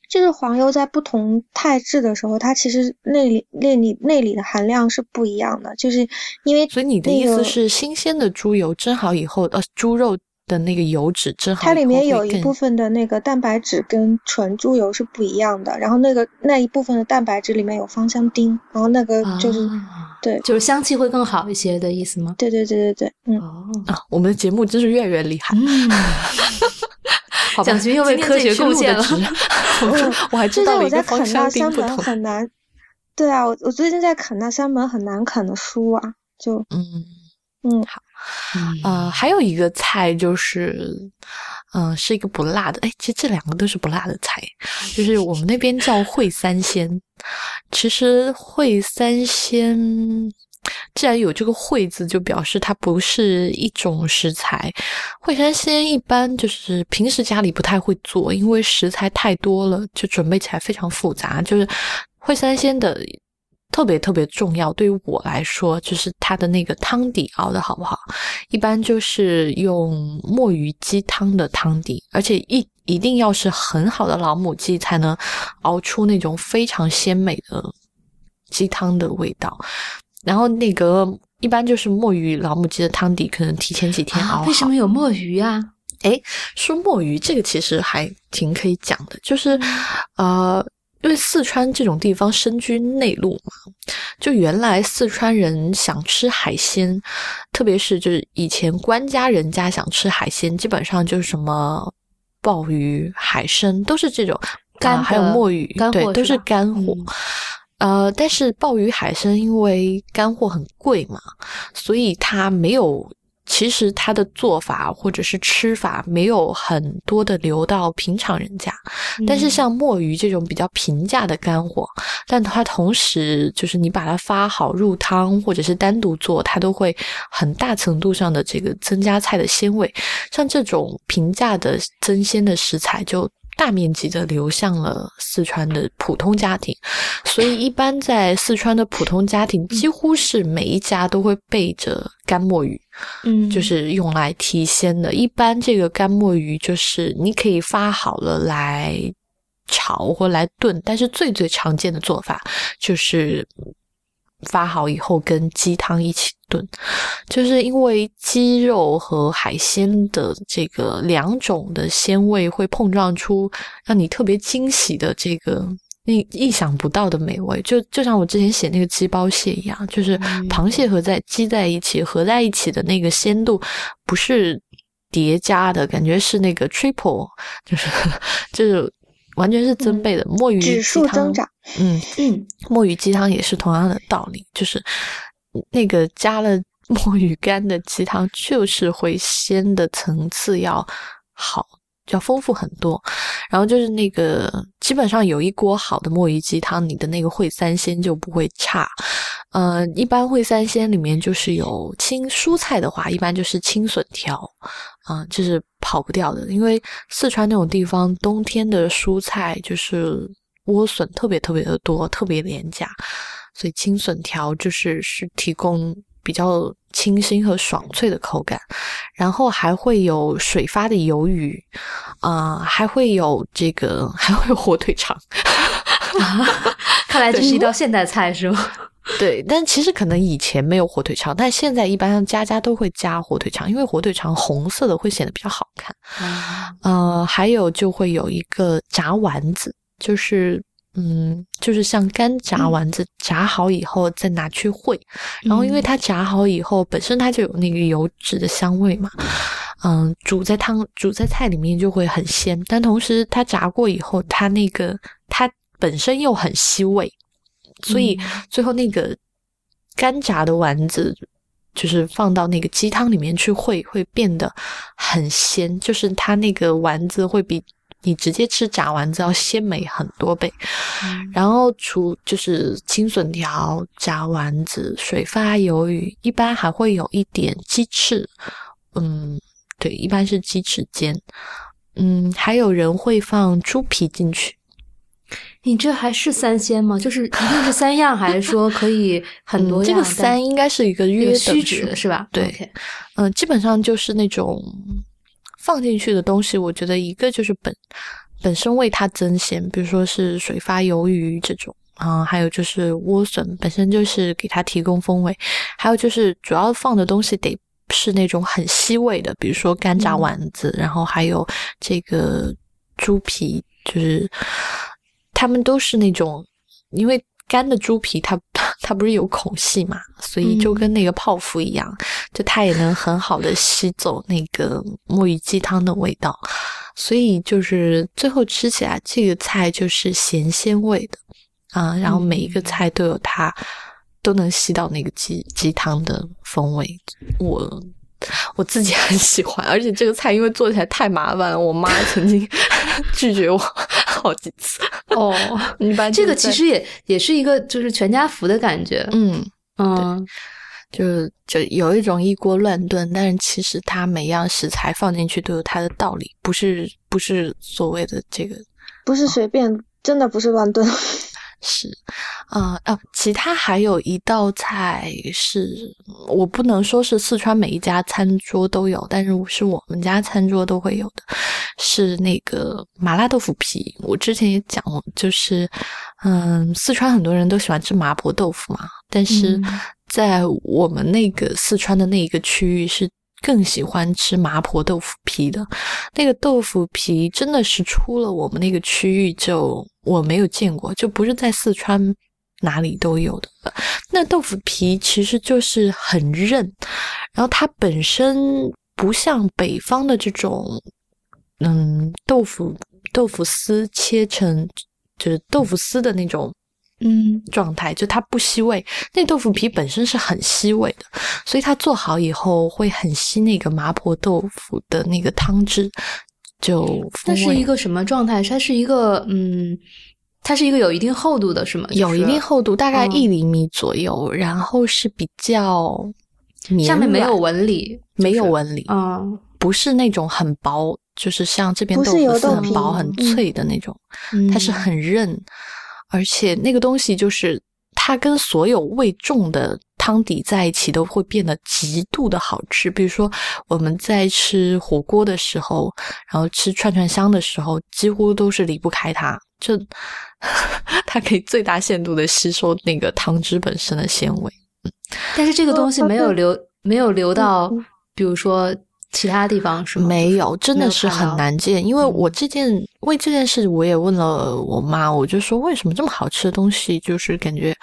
就是黄油在不同态质的时候，它其实内里内里内里的含量是不一样的，就是因为所以你的意思是，新鲜的猪油蒸好以后，呃，猪肉。的那个油脂蒸好，它里面有一部分的那个蛋白质跟纯猪油是不一样的，然后那个那一部分的蛋白质里面有芳香丁，然后那个就是对，就是香气会更好一些的意思吗？对对对对对，嗯啊，我们的节目真是越来越厉害，奖金又为科学贡献了，[laughs] 我还知道一个芳香丁不同，很难，对啊，我我最近在啃那三本很难啃的书啊，就嗯嗯好。呃，还有一个菜就是，嗯，是一个不辣的。哎，其实这两个都是不辣的菜，就是我们那边叫烩三鲜。其实烩三鲜，既然有这个“烩”字，就表示它不是一种食材。烩三鲜一般就是平时家里不太会做，因为食材太多了，就准备起来非常复杂。就是烩三鲜的。特别特别重要，对于我来说，就是它的那个汤底熬的好不好。一般就是用墨鱼鸡汤的汤底，而且一一定要是很好的老母鸡，才能熬出那种非常鲜美的鸡汤的味道。然后那个一般就是墨鱼老母鸡的汤底，可能提前几天熬好。为什么有墨鱼啊？诶，说墨鱼这个其实还挺可以讲的，就是呃。因为四川这种地方身居内陆嘛，就原来四川人想吃海鲜，特别是就是以前官家人家想吃海鲜，基本上就是什么鲍鱼、海参都是这种，干还有墨鱼，对，都是干货。呃，但是鲍鱼、海参因为干货很贵嘛，所以它没有。其实它的做法或者是吃法没有很多的流到平常人家，但是像墨鱼这种比较平价的干货，但它同时就是你把它发好入汤或者是单独做，它都会很大程度上的这个增加菜的鲜味。像这种平价的增鲜的食材就。大面积的流向了四川的普通家庭，所以一般在四川的普通家庭，几乎是每一家都会备着干墨鱼，嗯，就是用来提鲜的。一般这个干墨鱼就是你可以发好了来炒或来炖，但是最最常见的做法就是发好以后跟鸡汤一起炖，就是因为鸡肉和海鲜的这个两种的鲜味会碰撞出让你特别惊喜的这个意意想不到的美味，就就像我之前写那个鸡包蟹一样，就是螃蟹和在鸡在一起合在一起的那个鲜度不是叠加的感觉，是那个 triple，就是 [laughs] 就是。完全是增倍的，墨鱼指数增长。嗯嗯，墨鱼鸡汤也是同样的道理，就是那个加了墨鱼干的鸡汤，就是会鲜的层次要好，要丰富很多。然后就是那个基本上有一锅好的墨鱼鸡汤，你的那个烩三鲜就不会差。呃，一般烩三鲜里面就是有青蔬菜的话，一般就是青笋条。啊，就是跑不掉的，因为四川那种地方，冬天的蔬菜就是莴笋特别特别的多，特别廉价，所以青笋条就是是提供比较清新和爽脆的口感，然后还会有水发的鱿鱼，啊，还会有这个，[laughs] 还会有火腿肠，[laughs] 看来这是一道现代菜，是吗？对，但其实可能以前没有火腿肠，但现在一般家家都会加火腿肠，因为火腿肠红色的会显得比较好看。呃，还有就会有一个炸丸子，就是嗯，就是像干炸丸子，炸好以后再拿去烩，然后因为它炸好以后本身它就有那个油脂的香味嘛，嗯，煮在汤煮在菜里面就会很鲜，但同时它炸过以后，它那个它本身又很吸味。所以最后那个干炸的丸子，就是放到那个鸡汤里面去会，会变得很鲜。就是它那个丸子会比你直接吃炸丸子要鲜美很多倍。然后除就是青笋条、炸丸子、水发鱿鱼，一般还会有一点鸡翅。嗯，对，一般是鸡翅煎。嗯，还有人会放猪皮进去。你这还是三鲜吗？就是一定是三样，还是说可以 [laughs] 很多样？这个三应该是一个约虚指的是吧？对，嗯，基本上就是那种放进去的东西。我觉得一个就是本本身为它增鲜，比如说是水发鱿鱼这种啊，还有就是莴笋本身就是给它提供风味，还有就是主要放的东西得是那种很吸味的，比如说干炸丸子，然后还有这个猪皮，就是。他们都是那种，因为干的猪皮它它不是有孔隙嘛，所以就跟那个泡芙一样，就它也能很好的吸走那个墨鱼鸡汤的味道，所以就是最后吃起来这个菜就是咸鲜味的啊，然后每一个菜都有它都能吸到那个鸡鸡汤的风味，我我自己很喜欢，而且这个菜因为做起来太麻烦了，我妈曾经 [laughs] 拒绝我。好几次哦，[laughs] 你把这个其实也也是一个就是全家福的感觉，嗯嗯，就是就有一种一锅乱炖，但是其实它每样食材放进去都有它的道理，不是不是所谓的这个，不是随便，真的不是乱炖。[laughs] 是，啊哦，其他还有一道菜是我不能说是四川每一家餐桌都有，但是是我们家餐桌都会有的，是那个麻辣豆腐皮。我之前也讲了，就是嗯，四川很多人都喜欢吃麻婆豆腐嘛，但是在我们那个四川的那一个区域是。更喜欢吃麻婆豆腐皮的，那个豆腐皮真的是出了我们那个区域就我没有见过，就不是在四川哪里都有的。那豆腐皮其实就是很韧，然后它本身不像北方的这种，嗯，豆腐豆腐丝切成就是豆腐丝的那种。嗯，状态就它不吸味，那豆腐皮本身是很吸味的，所以它做好以后会很吸那个麻婆豆腐的那个汤汁。就它是一个什么状态？它是一个嗯，它是一个有一定厚度的，是吗？有一定厚度，大概一厘米左右，然后是比较下面没有纹理，没有纹理啊，不是那种很薄，就是像这边豆腐丝很薄很脆的那种，它是很韧。而且那个东西就是它跟所有味重的汤底在一起都会变得极度的好吃。比如说我们在吃火锅的时候，然后吃串串香的时候，几乎都是离不开它。就 [laughs] 它可以最大限度的吸收那个汤汁本身的纤维。但是这个东西没有流，没有流到，比如说其他地方是吗？没有，真的是很难见。因为我这件为这件事，我也问了我妈，我就说为什么这么好吃的东西，就是感觉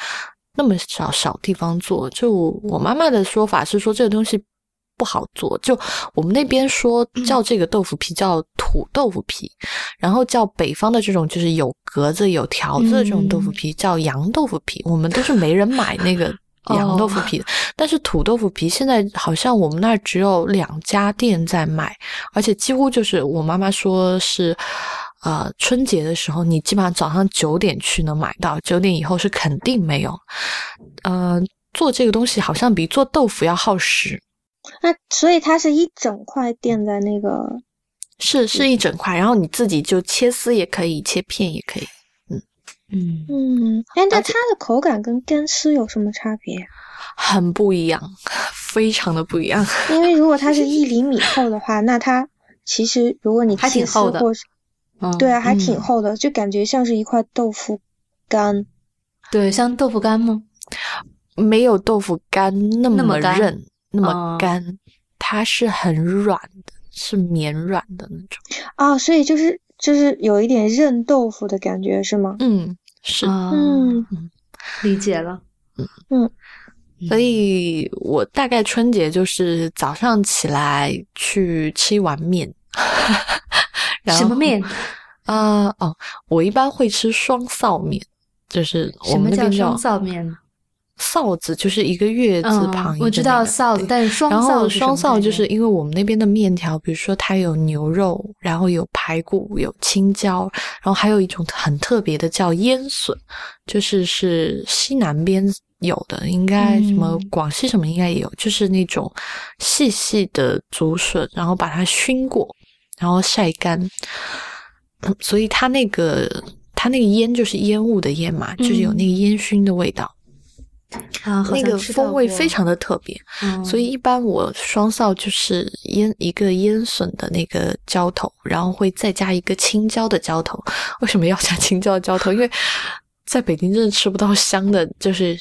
那么少少地方做。就我妈妈的说法是说这个东西。不好做，就我们那边说叫这个豆腐皮叫土豆腐皮，然后叫北方的这种就是有格子有条子的这种豆腐皮叫洋豆腐皮。我们都是没人买那个洋豆腐皮的，但是土豆腐皮现在好像我们那儿只有两家店在卖，而且几乎就是我妈妈说是，呃，春节的时候你基本上早上九点去能买到，九点以后是肯定没有。呃，做这个东西好像比做豆腐要耗时。那所以它是一整块垫在那个，是是一整块，然后你自己就切丝也可以，切片也可以，嗯嗯嗯。哎，那它的口感跟干丝有什么差别？很不一样，[laughs] 非常的不一样。因为如果它是 [laughs] 一厘米厚的话，那它其实如果你还挺厚的，嗯，对啊，还挺厚的，就感觉像是一块豆腐干。对，像豆腐干吗？没有豆腐干那么韧。那么干，它是很软的，是绵软的那种啊，所以就是就是有一点韧豆腐的感觉，是吗？嗯，是，嗯，理解了，嗯嗯，所以我大概春节就是早上起来去吃一碗面，[laughs] 什么面 [laughs] 啊？哦，我一般会吃双臊面，就是我们那边叫双臊面。臊子就是一个月字旁，我知道臊子，但是双臊双臊就是因为我们那边的面条，比如说它有牛肉，然后有排骨，有青椒，然后还有一种很特别的叫腌笋，就是是西南边有的，应该什么广西什么应该也有，就是那种细细的竹笋，然后把它熏过，然后晒干，所以它那个它那个烟就是烟雾的烟嘛，就是有那个烟熏的味道。啊，那个风味非常的特别，所以一般我双臊就是腌一个腌笋的那个浇头，然后会再加一个青椒的浇头。为什么要加青椒的浇头？[laughs] 因为在北京真的吃不到香的，就是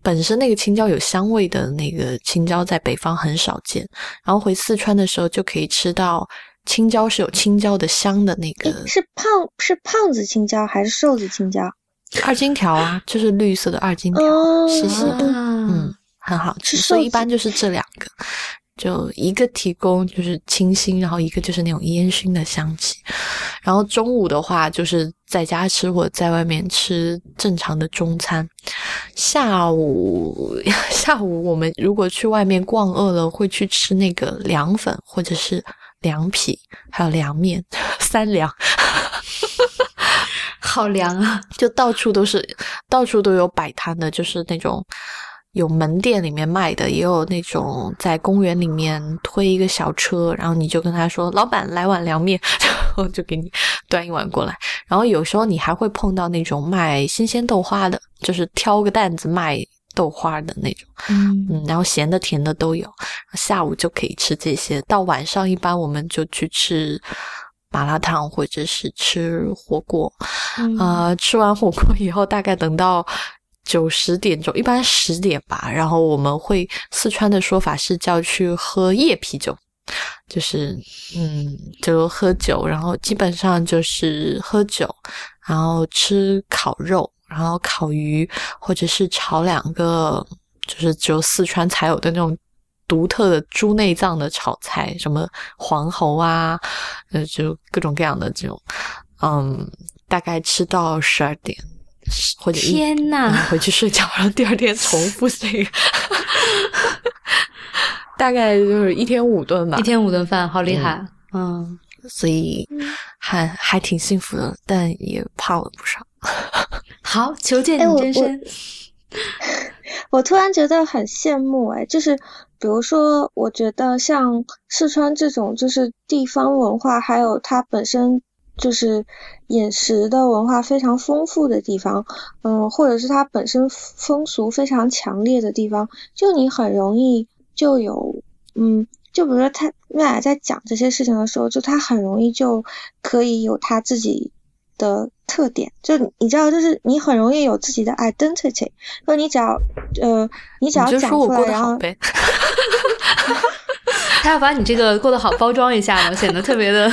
本身那个青椒有香味的那个青椒在北方很少见，然后回四川的时候就可以吃到青椒是有青椒的香的那个。是胖是胖子青椒还是瘦子青椒？二荆条啊，就是绿色的二荆条，细细的，嗯，很好吃。所以一般就是这两个，就一个提供就是清新，然后一个就是那种烟熏的香气。然后中午的话，就是在家吃或者在外面吃正常的中餐。下午 [laughs] 下午我们如果去外面逛饿了，会去吃那个凉粉或者是凉皮，还有凉面，三凉。好凉啊！[laughs] 就到处都是，到处都有摆摊的，就是那种有门店里面卖的，也有那种在公园里面推一个小车，然后你就跟他说：“老板，来碗凉面。[laughs] ”然后就给你端一碗过来。然后有时候你还会碰到那种卖新鲜豆花的，就是挑个担子卖豆花的那种。嗯嗯，然后咸的甜的都有。下午就可以吃这些，到晚上一般我们就去吃。麻辣烫或者是吃火锅，呃，吃完火锅以后，大概等到九十点钟，一般十点吧。然后我们会四川的说法是叫去喝夜啤酒，就是嗯，就喝酒，然后基本上就是喝酒，然后吃烤肉，然后烤鱼，或者是炒两个，就是只有四川才有的那种。独特的猪内脏的炒菜，什么黄喉啊，呃，就各种各样的这种，嗯，大概吃到十二点或者天呐，回去睡觉，然后第二天重复这个，[laughs] 大概就是一天五顿吧，一天五顿饭，好厉害，嗯，所以还还挺幸福的，但也胖了不少。好，求见你真身。[laughs] 我突然觉得很羡慕哎，就是比如说，我觉得像四川这种就是地方文化，还有它本身就是饮食的文化非常丰富的地方，嗯，或者是它本身风俗非常强烈的地方，就你很容易就有，嗯，就比如说他你俩在讲这些事情的时候，就他很容易就可以有他自己的特点，就你知道，就是你很容易有自己的 identity，说你只要呃，你只要讲出来，然后。[laughs] 他要把你这个过得好包装一下嘛，显得特别的，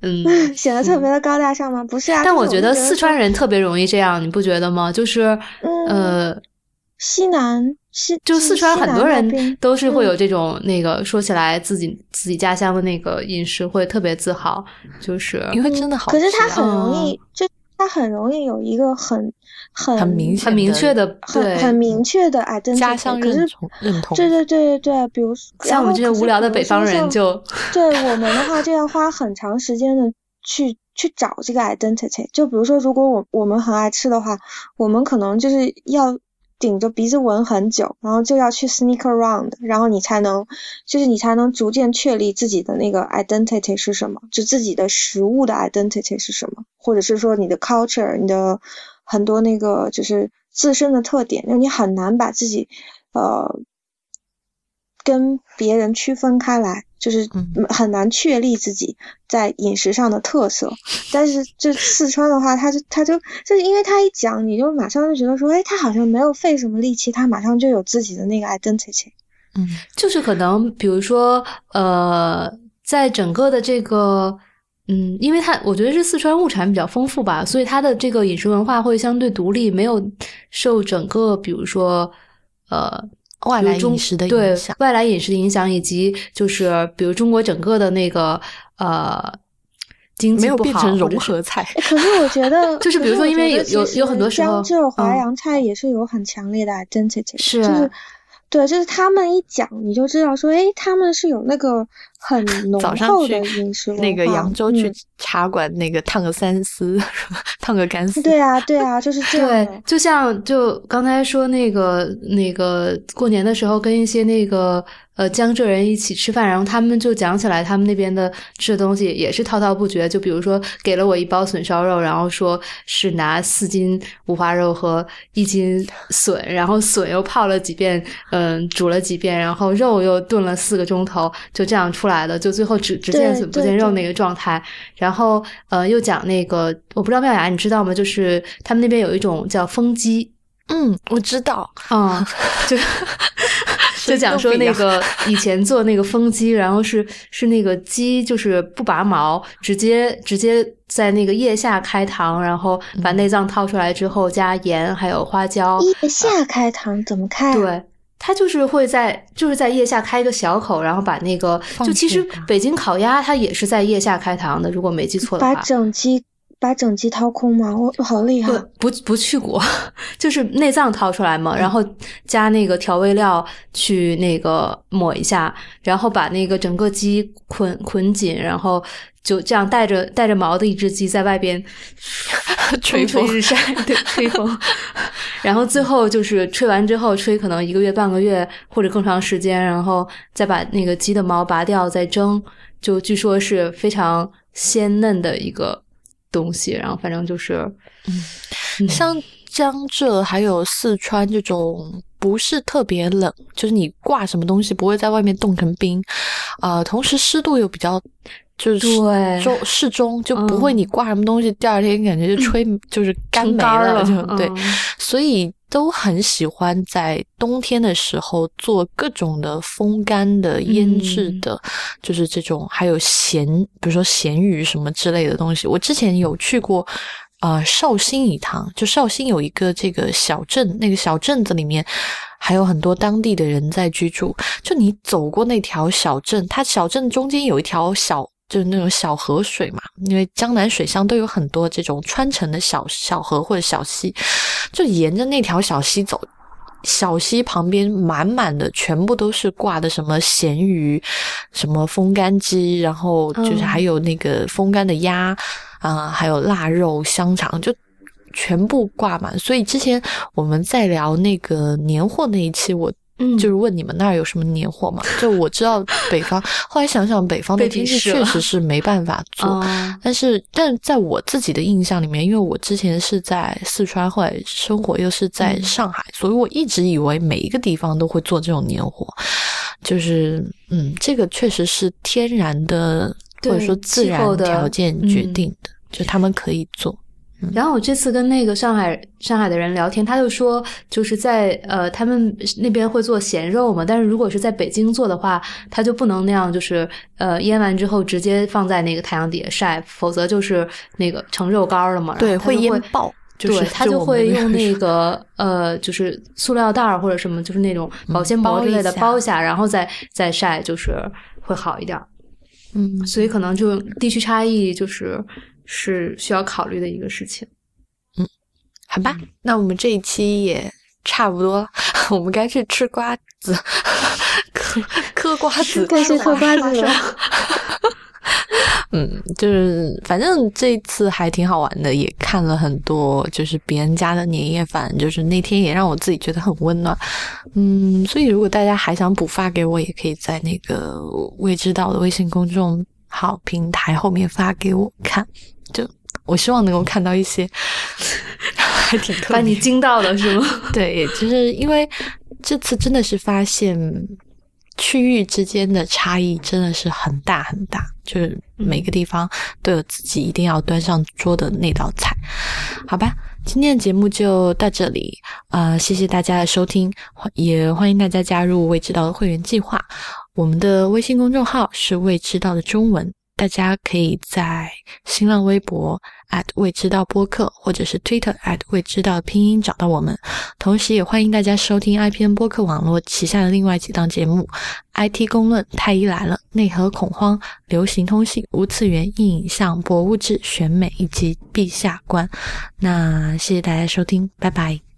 嗯，[laughs] 显得特别的高大上吗？不是啊。但我觉得四川人特别容易这样，你不觉得吗？就是，呃，西南西就四川很多人都是会有这种那个说起来自己自己家乡的那个饮食会特别自豪，就是因为真的好。可是他很容易就。他很容易有一个很很很明很明确的很很明确的 identity，家乡认同认同。对对对对对，比如像我们这些无聊的北方人就对我们的话就要花很长时间的去去找这个 identity。就比如说，如果我我们很爱吃的话，我们可能就是要。顶着鼻子闻很久，然后就要去 sneak around，然后你才能，就是你才能逐渐确立自己的那个 identity 是什么，就自己的食物的 identity 是什么，或者是说你的 culture，你的很多那个就是自身的特点，就你很难把自己呃跟别人区分开来。就是很难确立自己在饮食上的特色，但是这四川的话，他就他就就是因为他一讲，你就马上就觉得说，哎，他好像没有费什么力气，他马上就有自己的那个 identity。嗯，就是可能比如说，呃，在整个的这个，嗯，因为他我觉得是四川物产比较丰富吧，所以他的这个饮食文化会相对独立，没有受整个比如说，呃。外来饮食的影响，外来饮食的影响，以及就是比如中国整个的那个呃经济没有变成融合菜。[laughs] 可是我觉得，就是比如说，因为有有有很多时候，江浙淮扬菜也是有很强烈的 identity，是，就是对，就是他们一讲你就知道说，哎，他们是有那个。很 [laughs] 浓厚的饮食那个扬州去茶馆，那个烫个三丝，[laughs] 烫个干丝。对啊，对啊，就是这样。对，就像就刚才说那个那个过年的时候，跟一些那个呃江浙人一起吃饭，然后他们就讲起来他们那边的吃的东西也是滔滔不绝。就比如说给了我一包笋烧肉，然后说是拿四斤五花肉和一斤笋，然后笋又泡了几遍，嗯，煮了几遍，然后肉又炖了四个钟头，就这样出。来的就最后只只见笋不见肉那个状态，然后呃又讲那个我不知道妙雅你知道吗？就是他们那边有一种叫风鸡，嗯，我知道，嗯，就 [laughs] 就讲说那个以前做那个风鸡，然后是是那个鸡就是不拔毛，直接直接在那个腋下开膛，然后把内脏掏出来之后加盐还有花椒，腋下开膛怎么开？对。它就是会在就是在腋下开一个小口，然后把那个就其实北京烤鸭它也是在腋下开膛的，如果没记错的话。把整鸡把整鸡掏空吗？我好厉害！不不去骨，[laughs] 就是内脏掏出来嘛，然后加那个调味料去那个抹一下，然后把那个整个鸡捆捆紧，然后。就这样带着带着毛的一只鸡在外边 [laughs] 吹吹日晒，[laughs] 对，吹风。然后最后就是吹完之后，吹可能一个月、半个月或者更长时间，然后再把那个鸡的毛拔掉，再蒸。就据说是非常鲜嫩的一个东西。然后反正就是，嗯，像江浙还有四川这种不是特别冷，就是你挂什么东西不会在外面冻成冰，啊，同时湿度又比较。就是中适中，就不会你挂什么东西，第二天感觉就吹就是干没了，就对。所以都很喜欢在冬天的时候做各种的风干的、腌制的，就是这种还有咸，比如说咸鱼什么之类的东西。我之前有去过啊绍兴一趟，就绍兴有一个这个小镇，那个小镇子里面还有很多当地的人在居住。就你走过那条小镇，它小镇中间有一条小。就是那种小河水嘛，因为江南水乡都有很多这种穿城的小小河或者小溪，就沿着那条小溪走，小溪旁边满满的全部都是挂的什么咸鱼、什么风干鸡，然后就是还有那个风干的鸭啊，还有腊肉、香肠，就全部挂满。所以之前我们在聊那个年货那一期，我。嗯，就是问你们那儿有什么年货嘛？[laughs] 就我知道北方，后来想想北方的天气确实是没办法做，但是但在我自己的印象里面，因为我之前是在四川，后来生活又是在上海，所以我一直以为每一个地方都会做这种年货，就是嗯，这个确实是天然的或者说自然条件决定的，就他们可以做。然后我这次跟那个上海上海的人聊天，他就说，就是在呃他们那边会做咸肉嘛，但是如果是在北京做的话，他就不能那样，就是呃腌完之后直接放在那个太阳底下晒，否则就是那个成肉干了嘛。对，会腌爆。对他就会用那个呃，就是塑料袋或者什么，就是那种保鲜膜之类的包一下，然后再再晒，就是会好一点。嗯，所以可能就地区差异就是是需要考虑的一个事情。嗯，好吧，那我们这一期也差不多，[laughs] 我们该去吃瓜子，嗑嗑瓜子，该去嗑瓜子了。[laughs] 嗯，就是反正这次还挺好玩的，也看了很多，就是别人家的年夜饭，就是那天也让我自己觉得很温暖。嗯，所以如果大家还想补发给我，也可以在那个未知道的微信公众号平台后面发给我看。就我希望能够看到一些，[laughs] 还挺特别，把你惊到了是吗？[laughs] 对，就是因为这次真的是发现。区域之间的差异真的是很大很大，就是每个地方都有自己一定要端上桌的那道菜，好吧？今天的节目就到这里，呃，谢谢大家的收听，也欢迎大家加入未知道的会员计划。我们的微信公众号是未知道的中文。大家可以在新浪微博未知道播客，或者是 Twitter 未知道拼音找到我们。同时，也欢迎大家收听 IPN 播客网络旗下的另外几档节目：IT 公论、太医来了、内核恐慌、流行通信、无次元、硬影像、博物志、选美以及陛下观。那谢谢大家收听，拜拜。